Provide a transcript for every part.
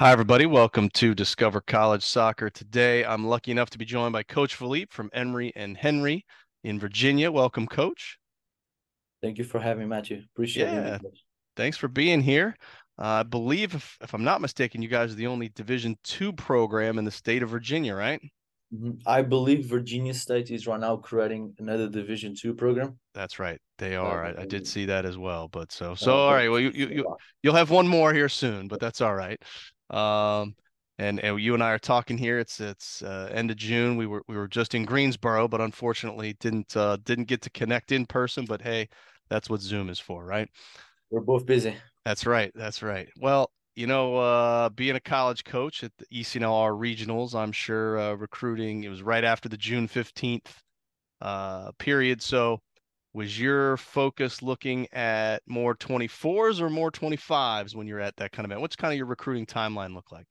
Hi, everybody. Welcome to Discover College Soccer. Today, I'm lucky enough to be joined by Coach Filipe from Emory and Henry in Virginia. Welcome, Coach. Thank you for having me, Matthew. Appreciate yeah. it. Thanks for being here. Uh, I believe, if, if I'm not mistaken, you guys are the only Division two program in the state of Virginia, right? Mm-hmm. I believe Virginia State is right now creating another Division two program. That's right, they are. I, I, did see that as well. But so so all right. Well, you you, you you'll have one more here soon, but that's all right. Um, and, and you and I are talking here. It's it's uh, end of June. We were we were just in Greensboro, but unfortunately didn't uh, didn't get to connect in person. But hey, that's what Zoom is for, right? We're both busy. That's right. That's right. Well, you know, uh, being a college coach at the ECNLR regionals, I'm sure uh, recruiting. It was right after the June 15th uh, period. So, was your focus looking at more 24s or more 25s when you're at that kind of event? What's kind of your recruiting timeline look like?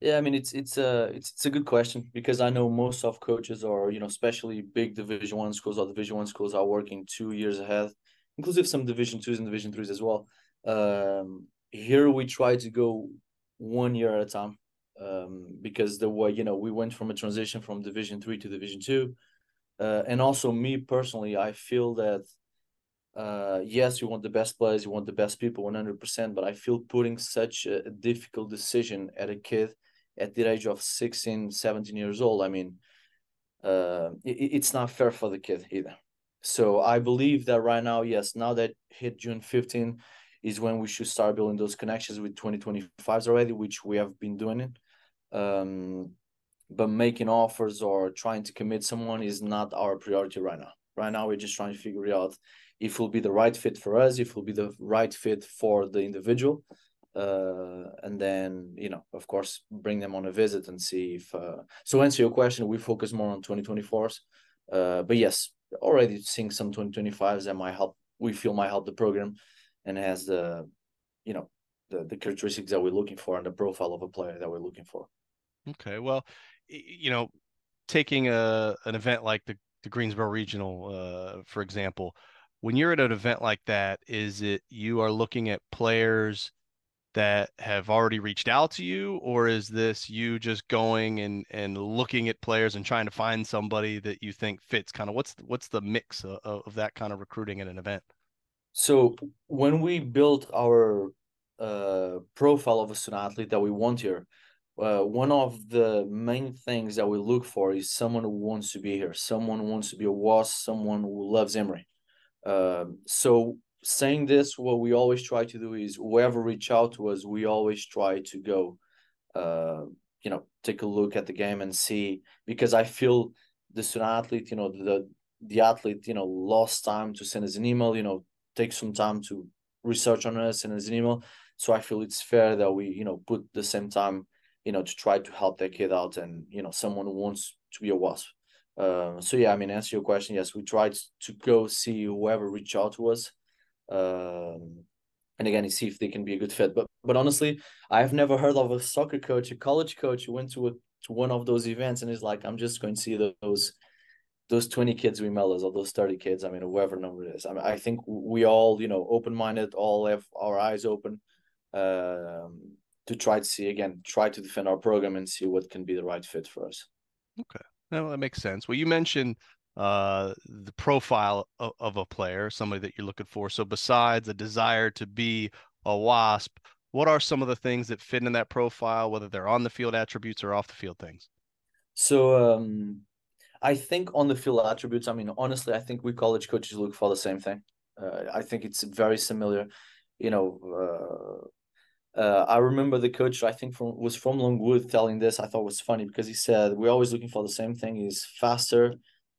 Yeah, I mean it's it's a it's, it's a good question because I know most of coaches are you know especially big Division One schools or Division One schools are working two years ahead, inclusive some Division Twos and Division Threes as well. Um, here we try to go one year at a time um, because the way you know we went from a transition from Division Three to Division Two, uh, and also me personally, I feel that uh, yes, you want the best players, you want the best people, one hundred percent. But I feel putting such a difficult decision at a kid at the age of 16, 17 years old. I mean, uh, it, it's not fair for the kid either. So I believe that right now, yes, now that hit June 15, is when we should start building those connections with 2025s already, which we have been doing it. Um, but making offers or trying to commit someone is not our priority right now. Right now, we're just trying to figure out if will be the right fit for us, if will be the right fit for the individual. Uh, and then, you know, of course, bring them on a visit and see if. Uh... So, answer your question, we focus more on 2024s. Uh, but yes, already seeing some 2025s that might help, we feel might help the program and has the you know the the characteristics that we're looking for and the profile of a player that we're looking for. Okay, well, you know, taking a an event like the the Greensboro Regional, uh, for example, when you're at an event like that, is it you are looking at players that have already reached out to you, or is this you just going and and looking at players and trying to find somebody that you think fits? Kind of what's what's the mix of, of that kind of recruiting at an event? So when we built our uh, profile of a student athlete that we want here, uh, one of the main things that we look for is someone who wants to be here, someone who wants to be a WASP, someone who loves Emory. Uh, so saying this, what we always try to do is whoever reach out to us, we always try to go, uh, you know, take a look at the game and see because I feel the student athlete, you know, the the athlete, you know, lost time to send us an email, you know, take some time to research on us and as an email. So I feel it's fair that we, you know, put the same time, you know, to try to help that kid out and, you know, someone wants to be a WASP. Uh, so yeah, I mean, answer your question. Yes, we tried to go see whoever reached out to us, um, and again, see if they can be a good fit. But but honestly, I've never heard of a soccer coach, a college coach who went to a to one of those events and is like, I'm just going to see those those 20 kids we us or those 30 kids, I mean, whoever number it is. I mean, I think we all, you know, open minded, all have our eyes open um, to try to see again, try to defend our program and see what can be the right fit for us. Okay. No, that makes sense. Well, you mentioned uh, the profile of, of a player, somebody that you're looking for. So, besides a desire to be a WASP, what are some of the things that fit in that profile, whether they're on the field attributes or off the field things? So um, I think on the field attributes, I mean, honestly, I think we college coaches look for the same thing. Uh, I think it's very similar. You know, uh, I remember the coach I think from was from Longwood telling this. I thought was funny because he said we're always looking for the same thing: is faster,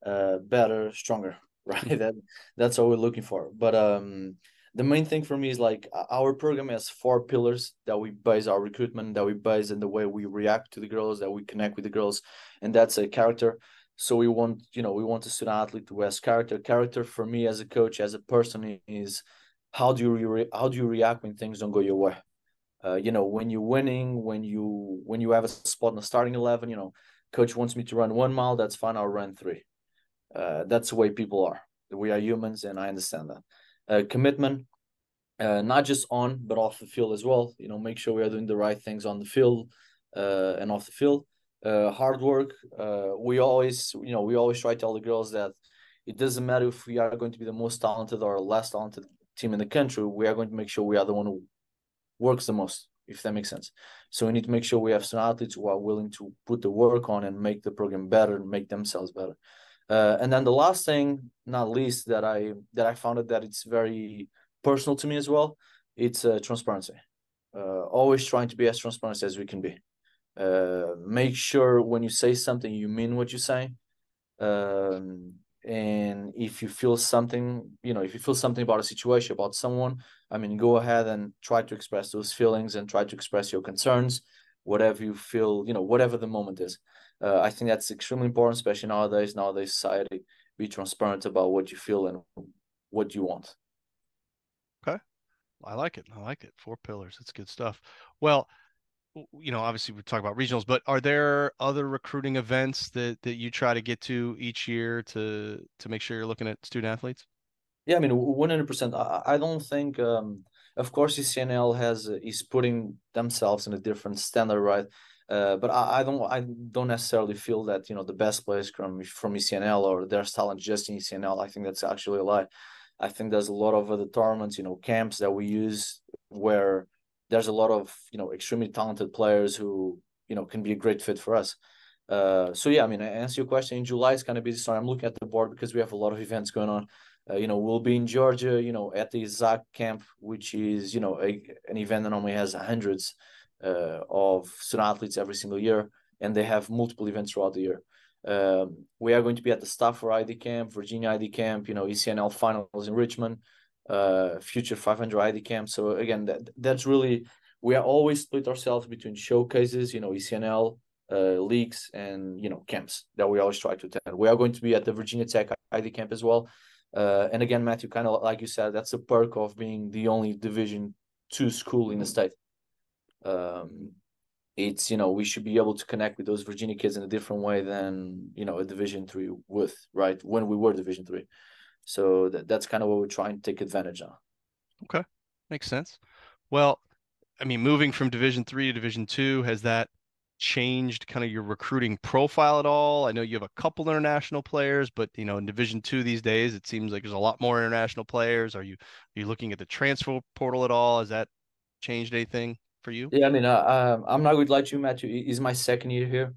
uh, better, stronger. Right. that that's what we're looking for. But um, the main thing for me is like our program has four pillars that we base our recruitment, that we base in the way we react to the girls, that we connect with the girls, and that's a character. So we want, you know, we want a student athlete who has character. Character for me as a coach, as a person, is how do you re- how do you react when things don't go your way? Uh, you know, when you're winning, when you when you have a spot in the starting eleven, you know, coach wants me to run one mile, that's fine. I'll run three. Uh, that's the way people are. We are humans, and I understand that uh, commitment, uh, not just on but off the field as well. You know, make sure we are doing the right things on the field uh, and off the field. Hard work. We always, you know, we always try to tell the girls that it doesn't matter if we are going to be the most talented or less talented team in the country. We are going to make sure we are the one who works the most, if that makes sense. So we need to make sure we have some athletes who are willing to put the work on and make the program better, and make themselves better. Uh, and then the last thing, not least, that I that I found that it's very personal to me as well. It's uh, transparency. Uh, always trying to be as transparent as we can be. Uh, make sure when you say something, you mean what you say. Um, and if you feel something, you know, if you feel something about a situation, about someone, I mean, go ahead and try to express those feelings and try to express your concerns, whatever you feel, you know, whatever the moment is uh, I think that's extremely important, especially nowadays, nowadays society. Be transparent about what you feel and what you want. Okay, I like it. I like it. Four pillars. It's good stuff. Well, you know, obviously we talk about regionals, but are there other recruiting events that that you try to get to each year to to make sure you're looking at student athletes? Yeah, I mean, one hundred percent. I don't think. Um, of course, ECNL has uh, is putting themselves in a different standard, right? Uh, but I, I, don't I don't necessarily feel that you know the best players from from ECNL or there's talent just in ECNL. I think that's actually a lie. I think there's a lot of other tournaments, you know, camps that we use where there's a lot of you know extremely talented players who you know can be a great fit for us. Uh, so yeah, I mean, I answer your question. In July, it's kind of busy. Sorry, I'm looking at the board because we have a lot of events going on. Uh, you know, we'll be in Georgia, you know, at the Zach camp, which is you know a, an event that normally has hundreds uh, of student athletes every single year, and they have multiple events throughout the year. Um, we are going to be at the Stafford ID Camp, Virginia ID Camp, you know, ECNL finals in Richmond, uh, future 500 ID Camp. So again, that that's really we are always split ourselves between showcases, you know, ECNL uh, leagues and you know camps that we always try to attend. We are going to be at the Virginia Tech ID Camp as well. Uh, and again, Matthew, kind of like you said, that's a perk of being the only Division two school in the state um, it's you know we should be able to connect with those Virginia kids in a different way than you know a Division three with right when we were Division three. So that, that's kind of what we're trying to take advantage of. Okay, makes sense. Well, I mean, moving from Division three to Division two has that changed kind of your recruiting profile at all? I know you have a couple international players, but you know in Division two these days it seems like there's a lot more international players. Are you are you looking at the transfer portal at all? Has that changed anything? for you? Yeah, I mean, uh, I'm not going to lie to you, Matthew. It's my second year here.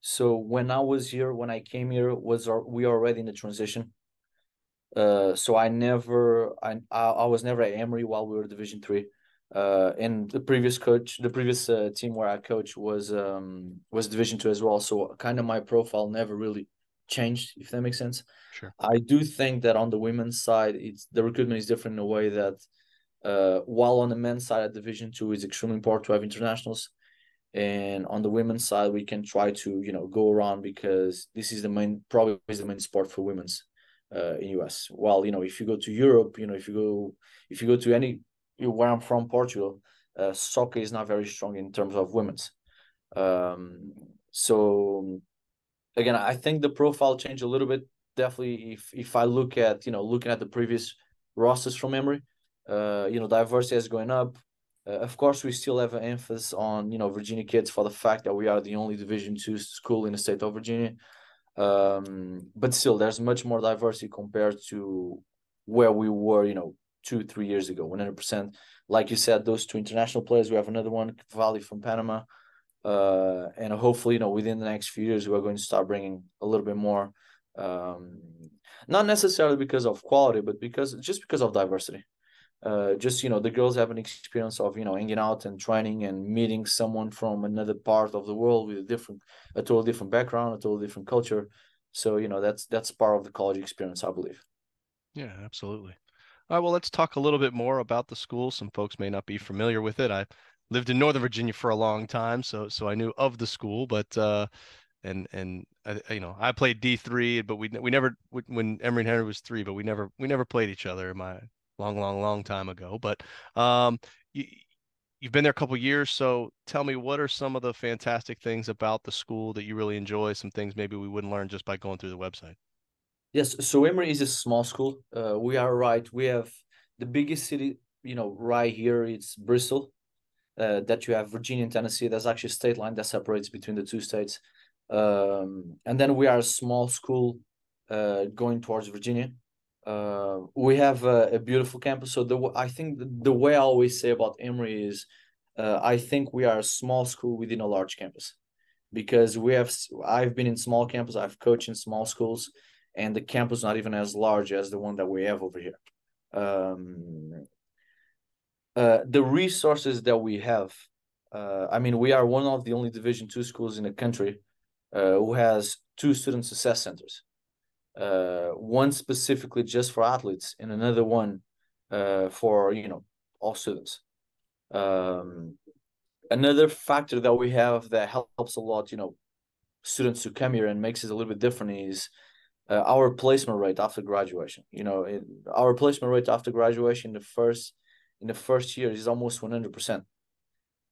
So when I was here, when I came here, was our, we already in the transition. Uh, so I never, I, I was never at Emory while we were Division three. Uh, and the previous coach, the previous uh, team where I coached was um was Division two as well. So kind of my profile never really changed, if that makes sense. Sure. I do think that on the women's side, it's the recruitment is different in a way that uh, while on the men's side at Division Two, is extremely important to have internationals, and on the women's side, we can try to you know go around because this is the main probably is the main sport for women's uh, in US. While you know if you go to Europe, you know if you go if you go to any where I'm from, Portugal, uh, soccer is not very strong in terms of women's. Um, so again, I think the profile changed a little bit. Definitely, if if I look at you know looking at the previous rosters from memory, uh, you know, diversity is going up. Uh, of course, we still have an emphasis on you know Virginia kids for the fact that we are the only Division two school in the state of Virginia. Um, but still, there's much more diversity compared to where we were, you know, two three years ago. One hundred percent. like you said, those two international players. We have another one, Valley from Panama, uh, and hopefully, you know, within the next few years, we're going to start bringing a little bit more. Um, not necessarily because of quality, but because just because of diversity. Uh, just you know, the girls have an experience of you know hanging out and training and meeting someone from another part of the world with a different, a totally different background, a totally different culture. So you know, that's that's part of the college experience, I believe. Yeah, absolutely. All right, well, let's talk a little bit more about the school. Some folks may not be familiar with it. I lived in Northern Virginia for a long time, so so I knew of the school, but uh, and and uh, you know I played D three, but we we never when Emory and Henry was three, but we never we never played each other in my long long long time ago. But um, you you've been there a couple years, so tell me what are some of the fantastic things about the school that you really enjoy? Some things maybe we wouldn't learn just by going through the website. Yes, so Emory is a small school. Uh, we are right. We have the biggest city, you know, right here. It's Bristol. Uh, that you have Virginia and Tennessee. There's actually a state line that separates between the two states. Um, and then we are a small school uh, going towards Virginia. Uh, we have a, a, beautiful campus. So the I think the, the, way I always say about Emory is, uh, I think we are a small school within a large campus, because we have. I've been in small campus. I've coached in small schools, and the campus not even as large as the one that we have over here. Um, uh, the resources that we have. Uh, I mean, we are one of the only Division two schools in the country uh, who has two student success centers. Uh, one specifically just for athletes, and another one uh, for you know all students. Um, another factor that we have that helps a lot, you know, students who come here and makes it a little bit different is uh, our placement rate after graduation. You know, it, our placement rate after graduation the first in the first year is almost one hundred percent.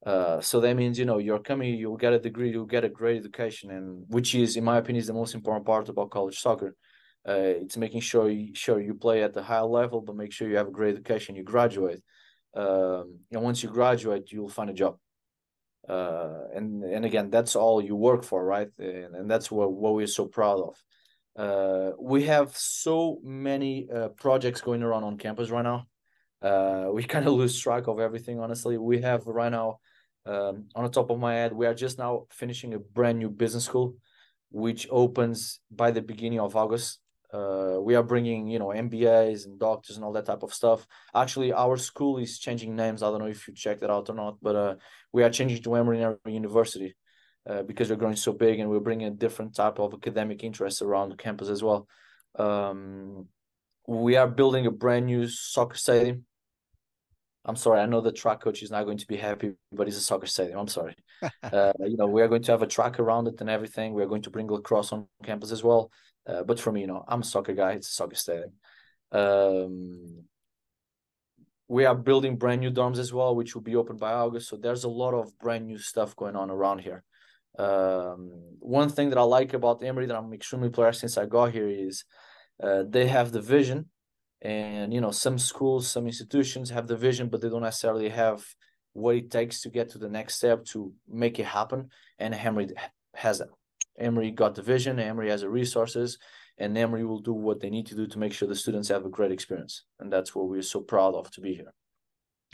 Uh, so that means you know you're coming, you'll get a degree, you'll get a great education, and which is, in my opinion, is the most important part about college soccer. Uh, it's making sure you, sure you play at the higher level, but make sure you have a great education, you graduate, um, and once you graduate, you'll find a job. Uh, and and again, that's all you work for, right? And, and that's what what we're so proud of. Uh, we have so many uh, projects going around on campus right now. Uh, we kind of lose track of everything. Honestly, we have right now um, on the top of my head, we are just now finishing a brand new business school, which opens by the beginning of August. Uh, we are bringing, you know, MBAs and doctors and all that type of stuff. Actually, our school is changing names. I don't know if you checked that out or not, but uh, we are changing to Emory University uh, because we're growing so big and we're bringing a different type of academic interest around the campus as well. Um, we are building a brand new soccer stadium I'm sorry, I know the track coach is not going to be happy, but it's a soccer stadium. I'm sorry. uh, you know, we are going to have a track around it and everything. We are going to bring lacrosse on campus as well. Uh, but for me, you know, I'm a soccer guy. It's a soccer stadium. Um, we are building brand new dorms as well, which will be open by August. So there's a lot of brand new stuff going on around here. Um, one thing that I like about Emory that I'm extremely pleased since I got here is uh, they have the vision and you know some schools some institutions have the vision but they don't necessarily have what it takes to get to the next step to make it happen and emory has that emory got the vision emory has the resources and emory will do what they need to do to make sure the students have a great experience. And that's what we're so proud of to be here.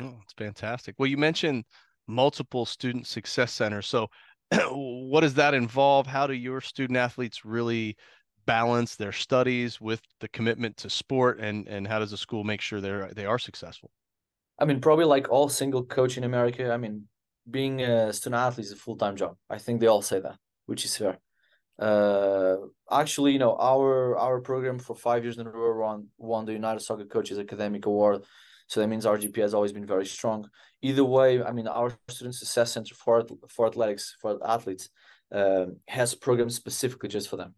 Oh it's fantastic. Well you mentioned multiple student success centers. So what does that involve? How do your student athletes really balance their studies with the commitment to sport? And and how does the school make sure they're they are successful? I mean probably like all single coach in america i mean being a student athlete is a full-time job. I think they all say that which is fair uh actually you know our our program for five years in a row won won the united soccer coaches academic award so that means our gpa has always been very strong either way i mean our student success center for for athletics for athletes uh, has programs specifically just for them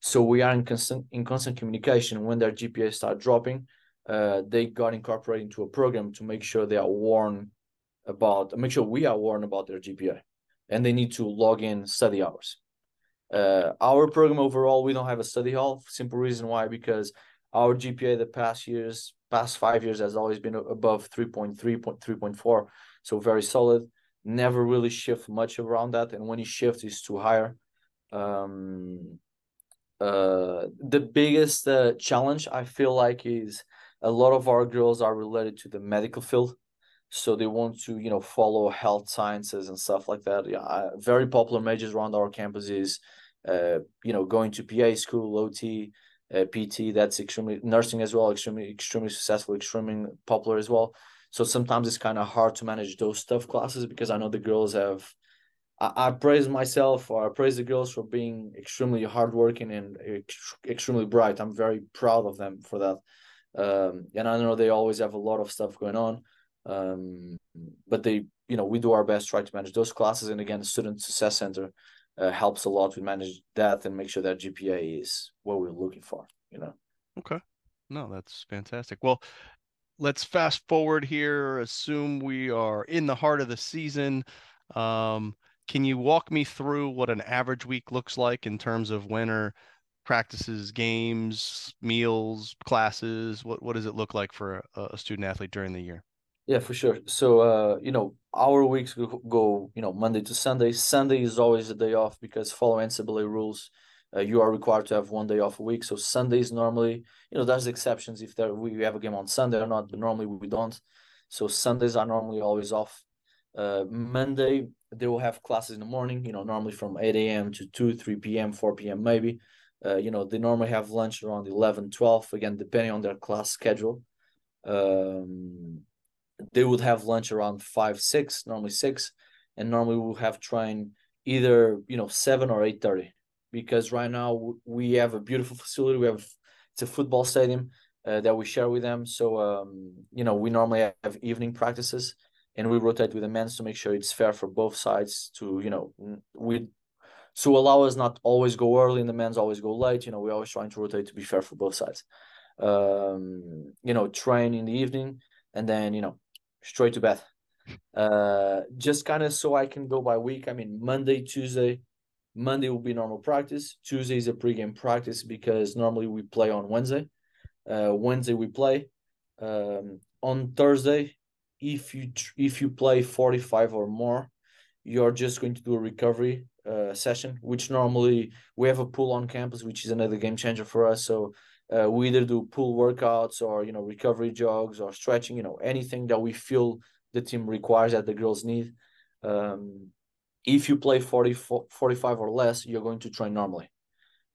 so we are in constant in constant communication. When their GPA start dropping, uh, they got incorporated into a program to make sure they are warned about, make sure we are warned about their GPA, and they need to log in study hours. Uh, our program overall, we don't have a study hall. Simple reason why, because our GPA the past years, past five years, has always been above 3.3, 3.4, so very solid. Never really shift much around that, and when you shift, it's too higher. Um, uh, the biggest uh, challenge I feel like is a lot of our girls are related to the medical field. So they want to you know follow health sciences and stuff like that. Yeah, very popular majors around our campus is uh, you know going to PA school, OT, uh, PT. That's extremely nursing as well, extremely extremely successful, extremely popular as well. So sometimes it's kind of hard to manage those tough classes because I know the girls have. I, I praise myself or I praise the girls for being extremely hardworking and ex- extremely bright. I'm very proud of them for that. Um, and I know they always have a lot of stuff going on. Um, but they, you know, we do our best try to manage those classes. And again, the Student Success Center uh, helps a lot to manage that and make sure that GPA is what we're looking for, you know. Okay. No, that's fantastic. Well, let's fast forward here. Assume we are in the heart of the season. Um, can you walk me through what an average week looks like in terms of winter practices, games, meals, classes? What what does it look like for a, a student athlete during the year? Yeah, for sure. So, uh, you know, our weeks go, go, you know, Monday to Sunday. Sunday is always a day off because following NCAA rules, uh, you are required to have one day off a week. So Sundays normally, you know, there's exceptions if there we have a game on Sunday or not, but normally we don't. So Sundays are normally always off. Uh, Monday they will have classes in the morning. You know, normally from eight a.m. to two, three p.m., four p.m. maybe. Uh, you know, they normally have lunch around 11, 12, again, depending on their class schedule. Um, they would have lunch around five, six, normally six, and normally we'll have train either you know seven or eight thirty, because right now we have a beautiful facility. We have it's a football stadium uh, that we share with them. So um, you know we normally have evening practices, and we rotate with the men's to make sure it's fair for both sides. To you know we so allow us not always go early and the men's always go late. You know we're always trying to rotate to be fair for both sides. Um, you know train in the evening and then you know straight to bed. Uh, just kind of so I can go by week. I mean, Monday, Tuesday, Monday will be normal practice. Tuesday is a pregame practice because normally we play on Wednesday. Uh, Wednesday we play. Um, on Thursday, if you if you play forty five or more, you're just going to do a recovery uh, session, which normally we have a pool on campus, which is another game changer for us. So uh, we either do pool workouts or you know recovery jogs or stretching you know anything that we feel the team requires that the girls need. Um, if you play 40 45 or less you're going to train normally.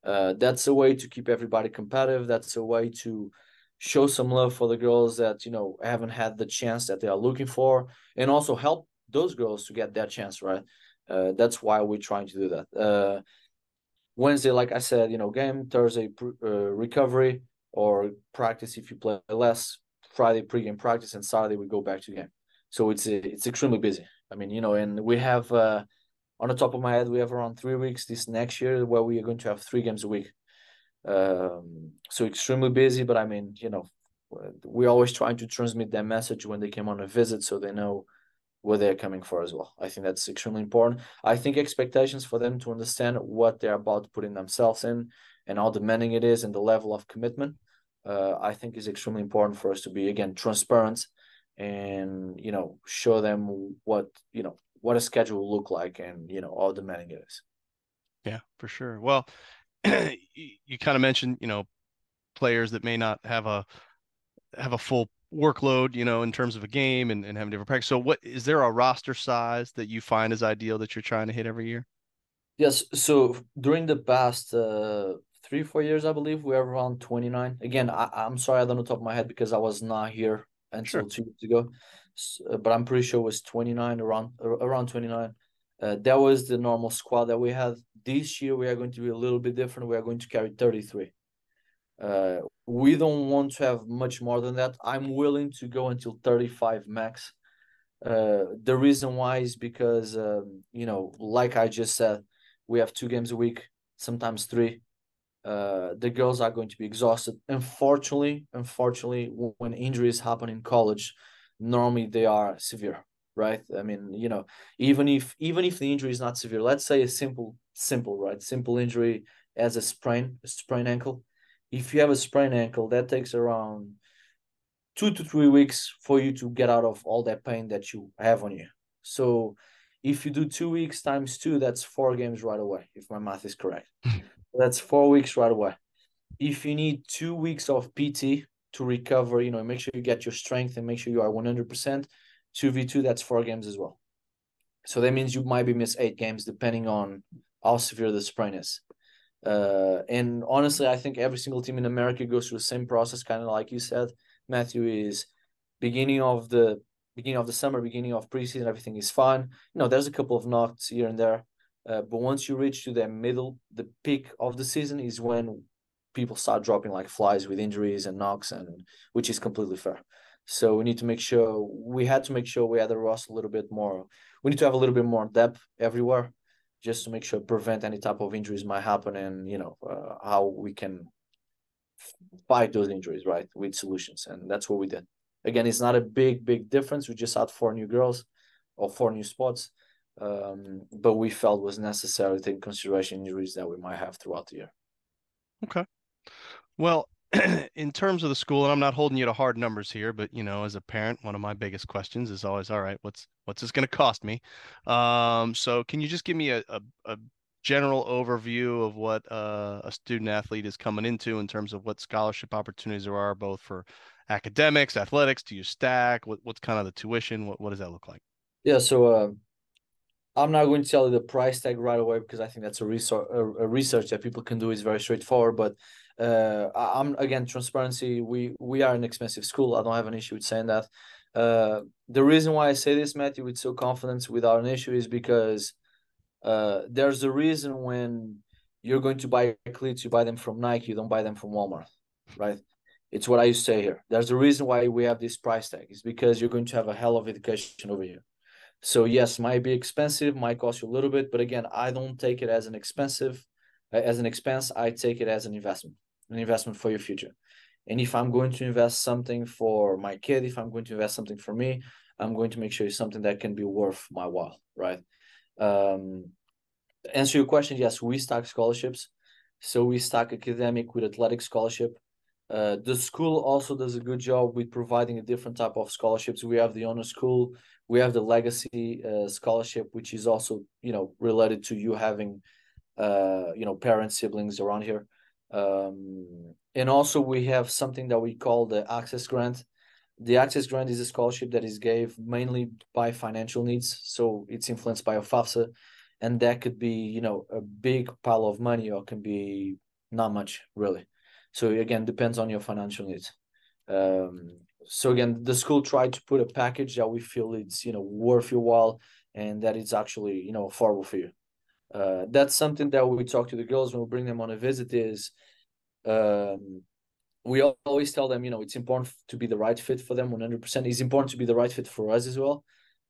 Uh, that's a way to keep everybody competitive. That's a way to show some love for the girls that you know haven't had the chance that they are looking for and also help those girls to get that chance right? Uh, that's why we're trying to do that. Uh, Wednesday, like I said, you know, game. Thursday, uh, recovery or practice if you play less. Friday pregame practice, and Saturday we go back to game. So it's it's extremely busy. I mean, you know, and we have uh, on the top of my head, we have around three weeks this next year where we are going to have three games a week. Um, so extremely busy, but I mean, you know, we're always trying to transmit that message when they came on a visit, so they know what they're coming for as well. I think that's extremely important. I think expectations for them to understand what they're about putting themselves in and how demanding it is and the level of commitment, uh, I think is extremely important for us to be again transparent and you know show them what you know what a schedule will look like and you know how demanding it is. Yeah, for sure. Well, you, you kind of mentioned you know players that may not have a have a full workload, you know, in terms of a game and, and having different practice. So what is there a roster size that you find is ideal that you're trying to hit every year? Yes. So during the past uh, three, four years, I believe we have around 29. Again, I, I'm sorry, I don't know top of my head because I was not here until sure. two years ago. So, uh, but I'm pretty sure it was 29, around around 29. Uh, that was the normal squad that we had. This year we are going to be a little bit different. We are going to carry 33. Uh, we don't want to have much more than that. I'm willing to go until 35 max. Uh, the reason why is because, um, you know, like I just said, we have two games a week, sometimes three. Uh, the girls are going to be exhausted. Unfortunately, unfortunately, when injuries happen in college, normally they are severe, right? I mean, you know, even if even if the injury is not severe, let's say a simple, simple, right, simple injury as a sprain, a sprain ankle if you have a sprained ankle, that takes around two to three weeks for you to get out of all that pain that you have on you. So if you do two weeks times two, that's four games right away, if my math is correct. that's four weeks right away. If you need two weeks of PT to recover, you know, make sure you get your strength and make sure you are 100%, 2v2, that's four games as well. So that means you might be miss eight games depending on how severe the sprain is. Uh, and honestly, I think every single team in America goes through the same process, kind of like you said, Matthew. Is beginning of the beginning of the summer, beginning of preseason, everything is fine. You know, there's a couple of knocks here and there, uh, but once you reach to the middle, the peak of the season is when people start dropping like flies with injuries and knocks, and which is completely fair. So we need to make sure we had to make sure we had the roster a little bit more. We need to have a little bit more depth everywhere, just to make sure prevent any type of injuries might happen, and you know uh, how we can fight those injuries right with solutions, and that's what we did. Again, it's not a big big difference. We just had four new girls, or four new spots, um, but we felt was necessary to take consideration injuries that we might have throughout the year. Okay. Well, in terms of the school, and I'm not holding you to hard numbers here, but you know, as a parent, one of my biggest questions is always, all right, what's what's this going to cost me? Um, so can you just give me a, a, a general overview of what uh, a student athlete is coming into in terms of what scholarship opportunities there are, both for academics, athletics? Do you stack? What, what's kind of the tuition? What what does that look like? Yeah, so uh, I'm not going to tell you the price tag right away because I think that's a research a, research that people can do is very straightforward. But uh, I'm again transparency. We we are an expensive school. I don't have an issue with saying that. Uh, the reason why I say this, Matthew, with so confidence without an issue is because uh, there's a reason when you're going to buy cleats, you buy them from Nike, you don't buy them from Walmart, right? It's what I used to say here. There's a reason why we have this price tag. It's because you're going to have a hell of education over here. So yes, might be expensive, might cost you a little bit, but again, I don't take it as an expensive, as an expense. I take it as an investment an investment for your future. And if I'm going to invest something for my kid, if I'm going to invest something for me, I'm going to make sure it's something that can be worth my while, right? Um, answer your question, yes, we stack scholarships. So we stack academic with athletic scholarship. Uh, the school also does a good job with providing a different type of scholarships. We have the honor school, we have the legacy uh, scholarship, which is also you know related to you having uh, you know parents, siblings around here. Um, and also we have something that we call the access grant. The access grant is a scholarship that is gave mainly by financial needs. So it's influenced by a FAFSA and that could be, you know, a big pile of money or can be not much really. So again, depends on your financial needs. Um, so again, the school tried to put a package that we feel it's, you know, worth your while and that it's actually, you know, affordable for you. Uh, that's something that we talk to the girls when we bring them on a visit is um, we always tell them you know it's important to be the right fit for them 100% it's important to be the right fit for us as well.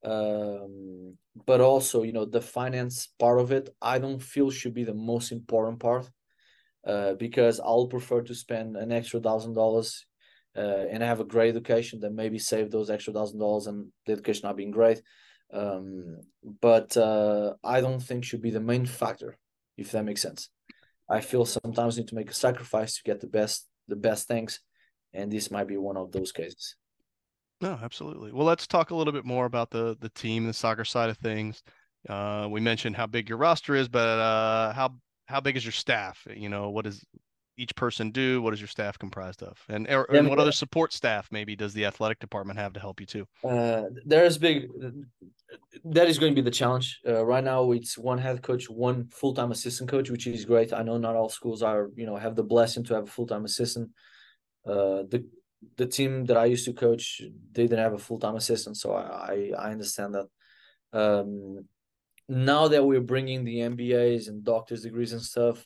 Um, but also you know the finance part of it i don't feel should be the most important part uh, because i'll prefer to spend an extra thousand dollars uh, and have a great education than maybe save those extra thousand dollars and the education not being great um, but uh, I don't think should be the main factor, if that makes sense. I feel sometimes need to make a sacrifice to get the best the best things, and this might be one of those cases. No, absolutely. Well, let's talk a little bit more about the the team, the soccer side of things. Uh, we mentioned how big your roster is, but uh, how how big is your staff? You know, what is each person do? What is your staff comprised of? And, or, and what other support staff maybe does the athletic department have to help you too? Uh, there's big that is going to be the challenge. Uh, right now, it's one head coach, one full time assistant coach, which is great. I know not all schools are, you know, have the blessing to have a full time assistant. Uh, the the team that I used to coach, they didn't have a full time assistant, so I I understand that. Um, now that we're bringing the MBAs and doctors degrees and stuff,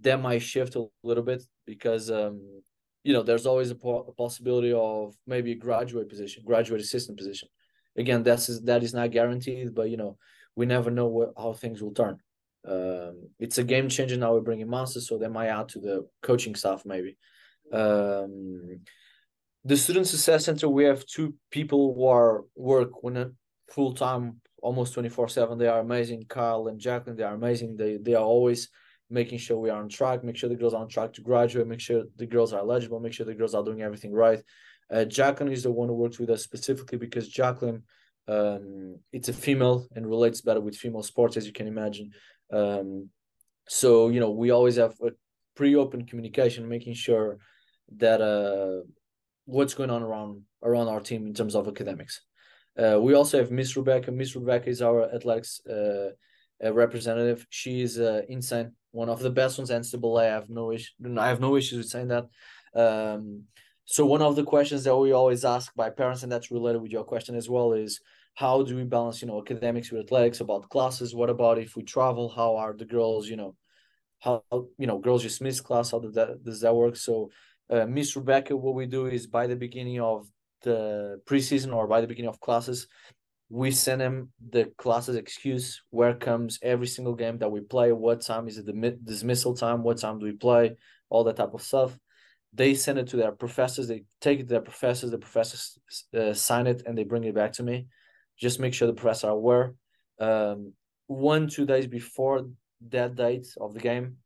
that might shift a little bit because um, you know there's always a, po- a possibility of maybe a graduate position, graduate assistant position. Again that's that is not guaranteed but you know we never know how things will turn. Um, it's a game changer now we're bringing masters so they might add to the coaching staff maybe. Um, the student success center we have two people who are work when a full-time almost 24 7 they are amazing. Kyle and jacqueline they are amazing. They they are always making sure we are on track make sure the girls are on track to graduate make sure the girls are eligible make sure the girls are doing everything right uh, Jacqueline is the one who works with us specifically because Jacqueline, um, it's a female and relates better with female sports, as you can imagine. Um, so you know, we always have a pre-open communication, making sure that uh, what's going on around around our team in terms of academics. Uh, we also have Miss Rebecca. Miss Rebecca is our athletics uh, representative. She is uh, insane, one of the best ones NCAA. I have no issue. I have no issues with saying that. Um, so one of the questions that we always ask by parents, and that's related with your question as well, is how do we balance, you know, academics with athletics? About classes, what about if we travel? How are the girls, you know, how you know girls just miss class? How does that does that work? So, uh, Miss Rebecca, what we do is by the beginning of the preseason or by the beginning of classes, we send them the classes excuse where comes every single game that we play what time is it the dismissal time what time do we play all that type of stuff. They send it to their professors they take it to their professors the professors uh, sign it and they bring it back to me. Just make sure the professor are aware. Um, one two days before that date of the game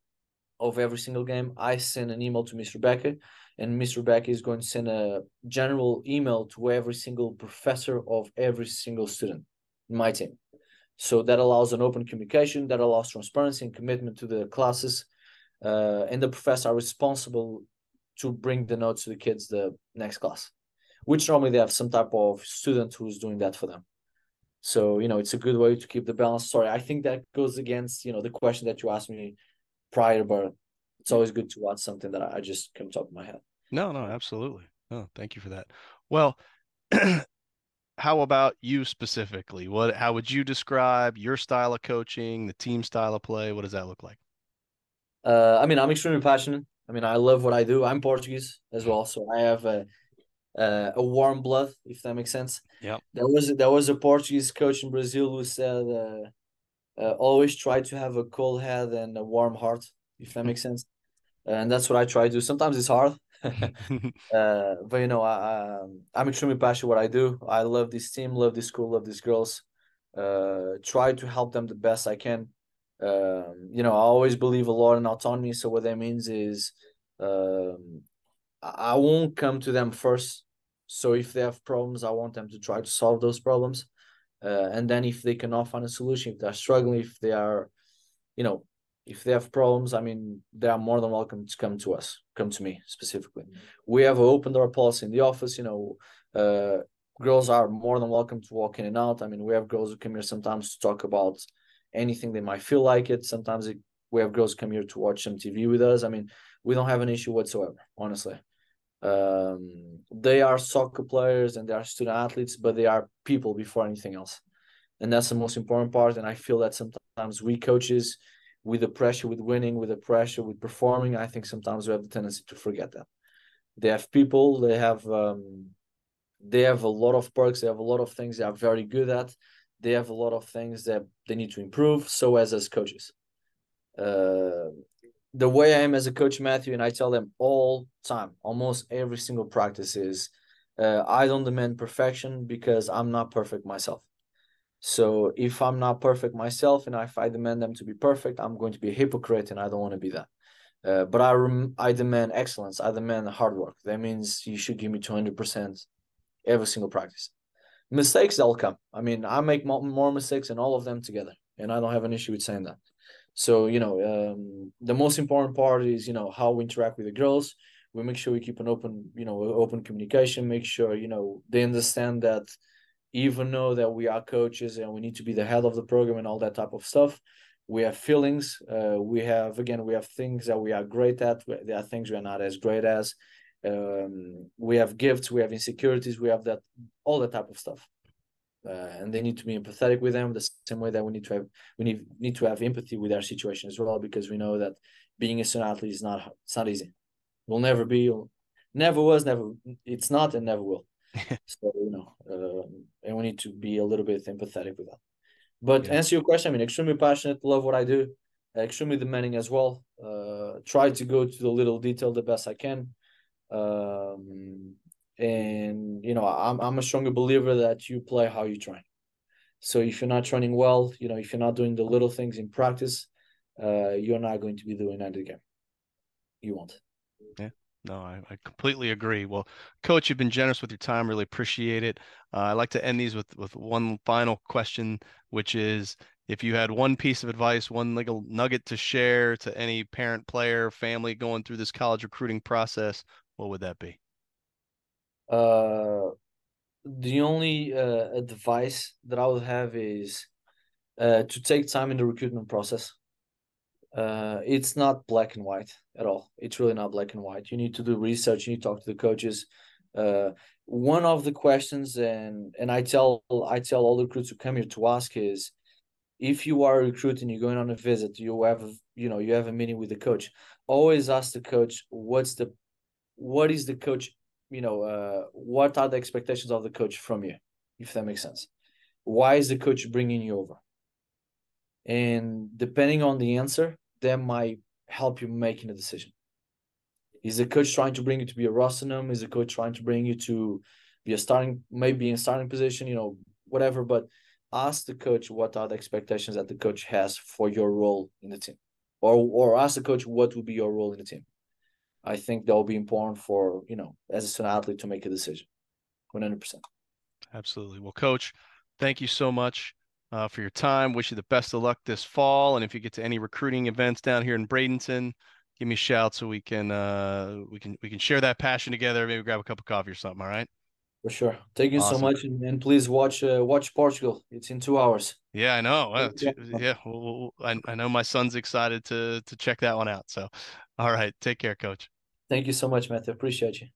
of every single game i send an email to miss rebecca and Miss Rebecca is going to send a general email to every single professor of every single student in my team. So that allows an open communication, that allows transparency and commitment to the classes. Uh, and the professors are responsible to bring the notes to the kids the next class, which normally they have some type of student who's doing that for them. So, you know, it's a good way to keep the balance. Sorry, I think that goes against, you know, the question that you asked me prior, but it's always good to watch something that I just come top of my head. No, no, absolutely. Oh, thank you for that. Well, how about you specifically? What how would you describe your style of coaching, the team style of play? What does that look like? Uh, I mean, I'm extremely passionate. I mean, I love what I do. I'm Portuguese as well, so I have a a, a warm blood, if that makes sense. Yeah. There was there was a Portuguese coach in Brazil who said, uh, uh, "Always try to have a cold head and a warm heart," if that makes sense. And that's what I try to do. Sometimes it's hard, uh, but you know, I, I'm extremely passionate what I do. I love this team, love this school, love these girls. Uh, try to help them the best I can. Um, you know, I always believe a lot in autonomy. So what that means is, um, I won't come to them first. So if they have problems, I want them to try to solve those problems. Uh, and then if they cannot find a solution, if they're struggling, if they are, you know, if they have problems, I mean, they are more than welcome to come to us, come to me specifically. Mm-hmm. We have an open door policy in the office. You know, uh, girls are more than welcome to walk in and out. I mean, we have girls who come here sometimes to talk about anything they might feel like it. Sometimes it, we have girls come here to watch some TV with us. I mean, we don't have an issue whatsoever, honestly. Um, they are soccer players and they are student athletes, but they are people before anything else. And that's the most important part. And I feel that sometimes we coaches, with the pressure with winning, with the pressure with performing, I think sometimes we have the tendency to forget that. They have people, they have um, they have a lot of perks, they have a lot of things they are very good at. They have a lot of things that they need to improve. So as as coaches, uh, the way I am as a coach, Matthew, and I tell them all time, almost every single practice is, uh, I don't demand perfection because I'm not perfect myself. So if I'm not perfect myself and if I demand them to be perfect, I'm going to be a hypocrite and I don't want to be that. Uh, but I rem- I demand excellence. I demand hard work. That means you should give me 200% every single practice. Mistakes, they'll come. I mean, I make more mistakes than all of them together, and I don't have an issue with saying that. So, you know, um, the most important part is, you know, how we interact with the girls. We make sure we keep an open, you know, open communication, make sure, you know, they understand that even though that we are coaches and we need to be the head of the program and all that type of stuff we have feelings. Uh, we have again we have things that we are great at. There are things we are not as great as. Um, we have gifts we have insecurities we have that all that type of stuff. Uh, and they need to be empathetic with them the same way that we need to have we need need to have empathy with our situation as well because we know that being a student athlete is not it's not easy. Will never be never was never it's not and never will so you know, uh, and we need to be a little bit empathetic with that. But yeah. answer your question, I mean, extremely passionate, love what I do, extremely demanding as well. Uh, try to go to the little detail the best I can. Um, and you know, I'm I'm a stronger believer that you play how you train. So if you're not training well, you know, if you're not doing the little things in practice, uh, you're not going to be doing that again. You won't. Yeah. No, I, I, completely agree. Well, Coach, you've been generous with your time. Really appreciate it. Uh, I like to end these with with one final question, which is if you had one piece of advice, one little nugget to share to any parent, player, family going through this college recruiting process, what would that be? Uh, the only uh, advice that I would have is uh, to take time in the recruitment process. Uh, it's not black and white at all. It's really not black and white. You need to do research. You need to talk to the coaches. Uh, one of the questions, and and I tell I tell all the recruits who come here to ask is, if you are a recruit and you're going on a visit, you have you know you have a meeting with the coach. Always ask the coach what's the what is the coach you know uh, what are the expectations of the coach from you if that makes sense why is the coach bringing you over and depending on the answer that might help you making a decision. Is the coach trying to bring you to be a roster is the coach trying to bring you to be a starting maybe in starting position you know whatever but ask the coach what are the expectations that the coach has for your role in the team. Or or ask the coach what would be your role in the team. I think that will be important for, you know, as a student athlete to make a decision. 100%. Absolutely. Well, coach, thank you so much uh, for your time. Wish you the best of luck this fall. And if you get to any recruiting events down here in Bradenton, give me a shout so we can uh, we can we can share that passion together. Maybe grab a cup of coffee or something. All right. For sure. Thank you awesome. so much, and, and please watch uh, watch Portugal. It's in two hours. Yeah, I know. Uh, yeah, well, I, I know my son's excited to to check that one out. So, all right, take care, coach. Thank you so much, Matthew. Appreciate you.